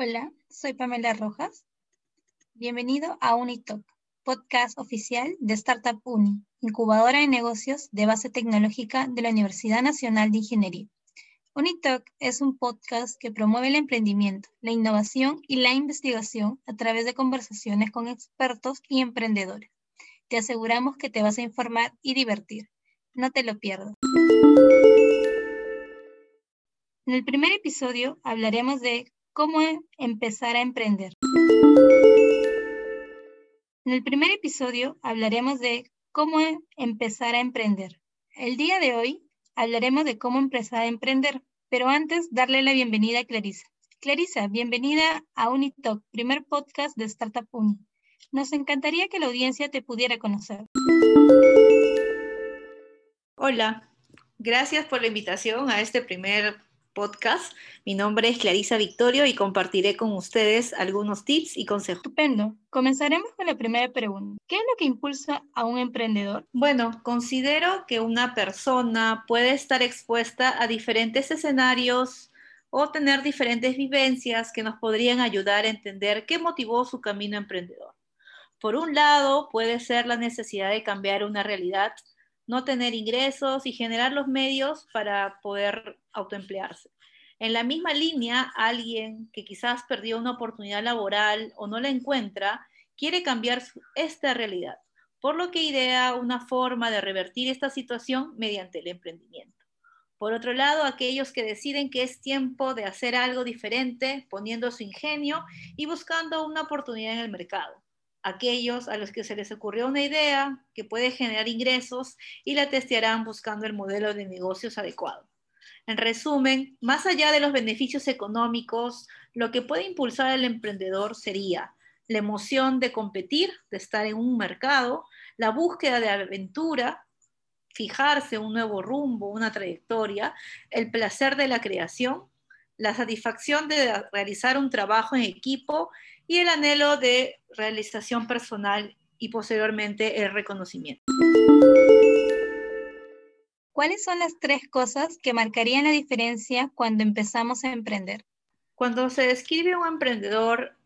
Hola, soy Pamela Rojas. Bienvenido a Unitalk, podcast oficial de Startup Uni, incubadora de negocios de base tecnológica de la Universidad Nacional de Ingeniería. Unitalk es un podcast que promueve el emprendimiento, la innovación y la investigación a través de conversaciones con expertos y emprendedores. Te aseguramos que te vas a informar y divertir. No te lo pierdas. En el primer episodio hablaremos de cómo empezar a emprender. En el primer episodio hablaremos de cómo empezar a emprender. El día de hoy hablaremos de cómo empezar a emprender, pero antes darle la bienvenida a Clarisa. Clarisa, bienvenida a Unitalk, primer podcast de Startup Uni. Nos encantaría que la audiencia te pudiera conocer. Hola, gracias por la invitación a este primer podcast. Mi nombre es Clarisa Victorio y compartiré con ustedes algunos tips y consejos. Estupendo. Comenzaremos con la primera pregunta. ¿Qué es lo que impulsa a un emprendedor? Bueno, considero que una persona puede estar expuesta a diferentes escenarios o tener diferentes vivencias que nos podrían ayudar a entender qué motivó su camino emprendedor. Por un lado, puede ser la necesidad de cambiar una realidad no tener ingresos y generar los medios para poder autoemplearse. En la misma línea, alguien que quizás perdió una oportunidad laboral o no la encuentra, quiere cambiar esta realidad, por lo que idea una forma de revertir esta situación mediante el emprendimiento. Por otro lado, aquellos que deciden que es tiempo de hacer algo diferente, poniendo su ingenio y buscando una oportunidad en el mercado aquellos a los que se les ocurrió una idea que puede generar ingresos y la testearán buscando el modelo de negocios adecuado. En resumen, más allá de los beneficios económicos, lo que puede impulsar al emprendedor sería la emoción de competir, de estar en un mercado, la búsqueda de aventura, fijarse un nuevo rumbo, una trayectoria, el placer de la creación, la satisfacción de realizar un trabajo en equipo y el anhelo de realización personal y posteriormente el reconocimiento. ¿Cuáles son las tres cosas que marcarían la diferencia cuando empezamos a emprender? Cuando se describe un emprendedor,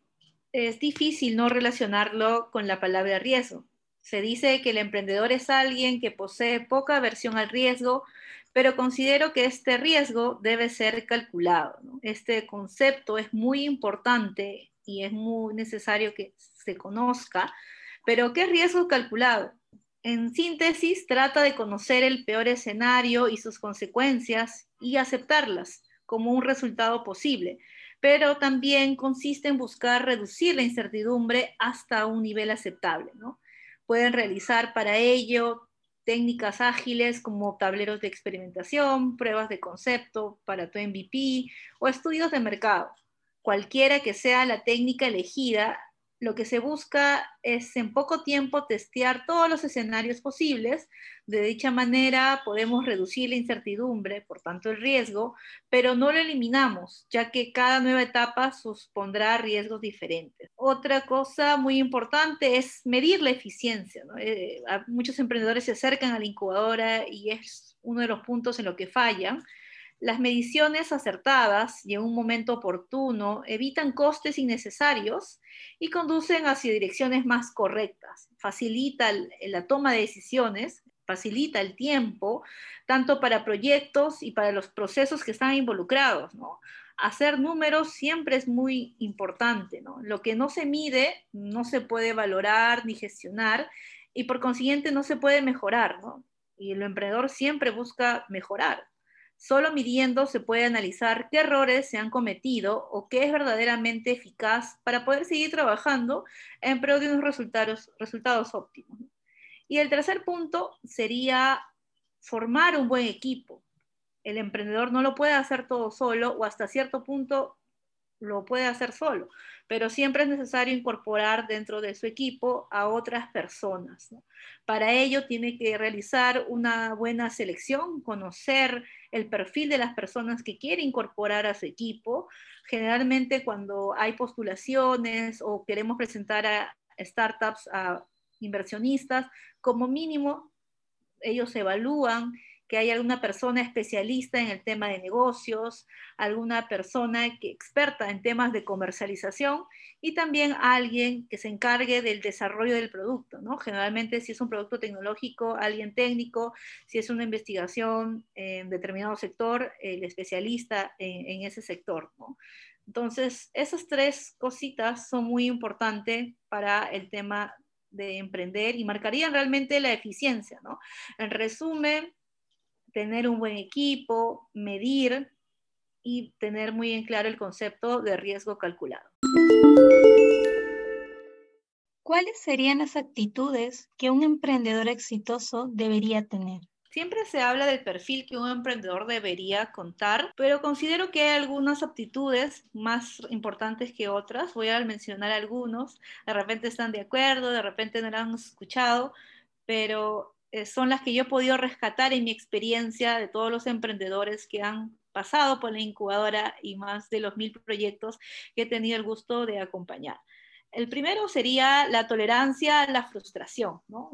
es difícil no relacionarlo con la palabra riesgo. Se dice que el emprendedor es alguien que posee poca aversión al riesgo, pero considero que este riesgo debe ser calculado. Este concepto es muy importante y es muy necesario que se conozca, pero ¿qué riesgo calculado? En síntesis, trata de conocer el peor escenario y sus consecuencias y aceptarlas como un resultado posible, pero también consiste en buscar reducir la incertidumbre hasta un nivel aceptable. ¿no? Pueden realizar para ello técnicas ágiles como tableros de experimentación, pruebas de concepto para tu MVP o estudios de mercado cualquiera que sea la técnica elegida, lo que se busca es en poco tiempo testear todos los escenarios posibles. De dicha manera podemos reducir la incertidumbre, por tanto el riesgo, pero no lo eliminamos, ya que cada nueva etapa supondrá riesgos diferentes. Otra cosa muy importante es medir la eficiencia. Eh, muchos emprendedores se acercan a la incubadora y es uno de los puntos en los que fallan las mediciones acertadas y en un momento oportuno evitan costes innecesarios y conducen hacia direcciones más correctas. Facilita la toma de decisiones, facilita el tiempo, tanto para proyectos y para los procesos que están involucrados. Hacer números siempre es muy importante. Lo que no se mide no se puede valorar ni gestionar y por consiguiente no se puede mejorar. Y el emprendedor siempre busca mejorar. Solo midiendo se puede analizar qué errores se han cometido o qué es verdaderamente eficaz para poder seguir trabajando en pro de unos resultados, resultados óptimos. Y el tercer punto sería formar un buen equipo. El emprendedor no lo puede hacer todo solo o hasta cierto punto lo puede hacer solo, pero siempre es necesario incorporar dentro de su equipo a otras personas. Para ello tiene que realizar una buena selección, conocer el perfil de las personas que quiere incorporar a su equipo. Generalmente cuando hay postulaciones o queremos presentar a startups, a inversionistas, como mínimo ellos evalúan que haya alguna persona especialista en el tema de negocios, alguna persona que experta en temas de comercialización y también alguien que se encargue del desarrollo del producto, ¿no? Generalmente si es un producto tecnológico, alguien técnico, si es una investigación en determinado sector, el especialista en, en ese sector, ¿no? Entonces, esas tres cositas son muy importantes para el tema de emprender y marcarían realmente la eficiencia, ¿no? En resumen, tener un buen equipo, medir y tener muy en claro el concepto de riesgo calculado. ¿Cuáles serían las actitudes que un emprendedor exitoso debería tener? Siempre se habla del perfil que un emprendedor debería contar, pero considero que hay algunas aptitudes más importantes que otras. Voy a mencionar algunos. De repente están de acuerdo, de repente no lo han escuchado, pero son las que yo he podido rescatar en mi experiencia de todos los emprendedores que han pasado por la incubadora y más de los mil proyectos que he tenido el gusto de acompañar. El primero sería la tolerancia a la frustración, ¿no?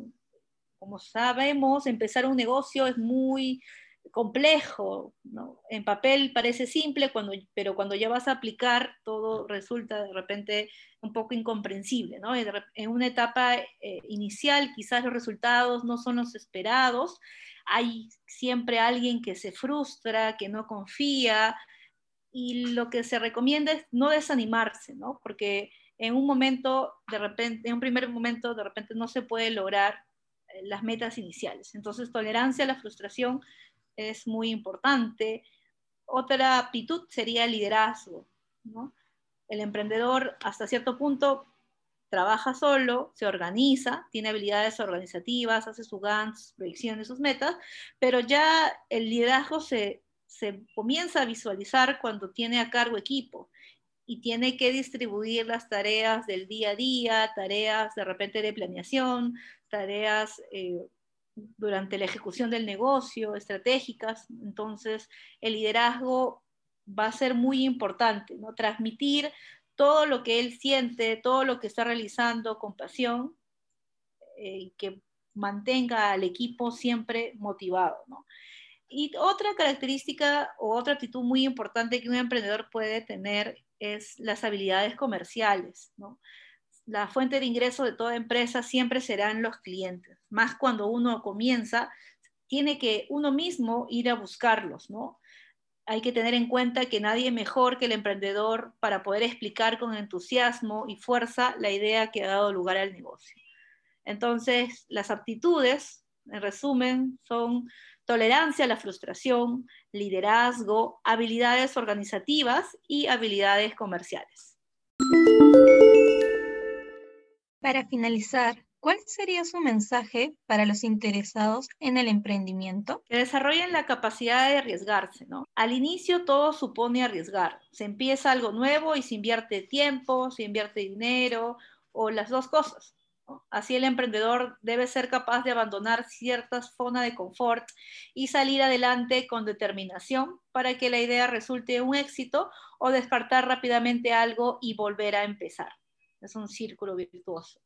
Como sabemos, empezar un negocio es muy complejo, ¿no? En papel parece simple, cuando, pero cuando ya vas a aplicar todo resulta de repente un poco incomprensible, ¿no? En una etapa eh, inicial quizás los resultados no son los esperados, hay siempre alguien que se frustra, que no confía, y lo que se recomienda es no desanimarse, ¿no? Porque en un momento, de repente, en un primer momento, de repente no se puede lograr eh, las metas iniciales. Entonces, tolerancia a la frustración es muy importante. Otra aptitud sería el liderazgo. ¿no? El emprendedor hasta cierto punto trabaja solo, se organiza, tiene habilidades organizativas, hace su GAN, sus proyecciones, sus metas, pero ya el liderazgo se, se comienza a visualizar cuando tiene a cargo equipo y tiene que distribuir las tareas del día a día, tareas de repente de planeación, tareas eh, durante la ejecución del negocio, estratégicas. Entonces, el liderazgo va a ser muy importante, ¿no? Transmitir todo lo que él siente, todo lo que está realizando con pasión eh, que mantenga al equipo siempre motivado, ¿no? Y otra característica o otra actitud muy importante que un emprendedor puede tener es las habilidades comerciales, ¿no? La fuente de ingreso de toda empresa siempre serán los clientes, más cuando uno comienza, tiene que uno mismo ir a buscarlos, ¿no? Hay que tener en cuenta que nadie mejor que el emprendedor para poder explicar con entusiasmo y fuerza la idea que ha dado lugar al negocio. Entonces, las aptitudes, en resumen, son tolerancia a la frustración, liderazgo, habilidades organizativas y habilidades comerciales. Para finalizar, ¿cuál sería su mensaje para los interesados en el emprendimiento? Que desarrollen la capacidad de arriesgarse. Al inicio todo supone arriesgar. Se empieza algo nuevo y se invierte tiempo, se invierte dinero o las dos cosas. Así el emprendedor debe ser capaz de abandonar ciertas zonas de confort y salir adelante con determinación para que la idea resulte un éxito o descartar rápidamente algo y volver a empezar. Es un círculo virtuoso.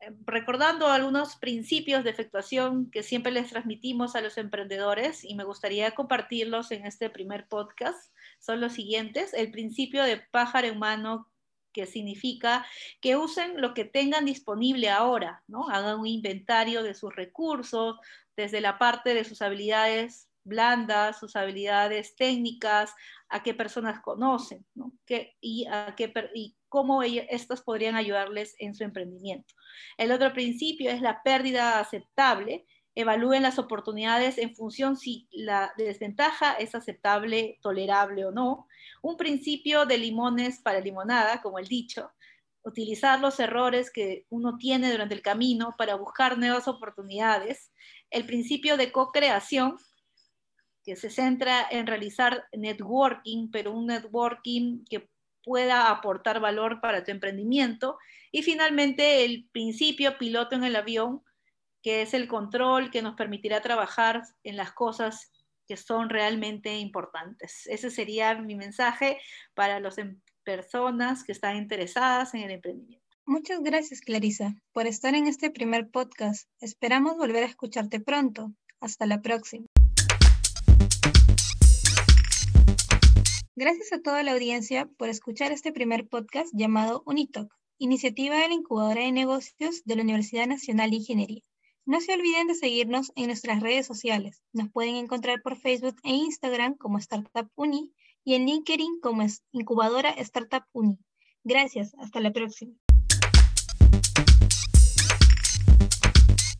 Eh, recordando algunos principios de efectuación que siempre les transmitimos a los emprendedores y me gustaría compartirlos en este primer podcast, son los siguientes. El principio de pájaro humano que significa que usen lo que tengan disponible ahora, ¿no? Hagan un inventario de sus recursos, desde la parte de sus habilidades blandas, sus habilidades técnicas, a qué personas conocen, ¿no? y, a qué, y cómo estas podrían ayudarles en su emprendimiento. El otro principio es la pérdida aceptable, evalúen las oportunidades en función si la desventaja es aceptable, tolerable o no. Un principio de limones para limonada, como el dicho, utilizar los errores que uno tiene durante el camino para buscar nuevas oportunidades. El principio de co-creación, que se centra en realizar networking, pero un networking que pueda aportar valor para tu emprendimiento. Y finalmente, el principio piloto en el avión, que es el control que nos permitirá trabajar en las cosas que son realmente importantes. Ese sería mi mensaje para las em, personas que están interesadas en el emprendimiento. Muchas gracias, Clarisa, por estar en este primer podcast. Esperamos volver a escucharte pronto. Hasta la próxima. Gracias a toda la audiencia por escuchar este primer podcast llamado Unitalk, iniciativa de la incubadora de negocios de la Universidad Nacional de Ingeniería. No se olviden de seguirnos en nuestras redes sociales. Nos pueden encontrar por Facebook e Instagram como Startup Uni y en LinkedIn como Incubadora Startup Uni. Gracias, hasta la próxima.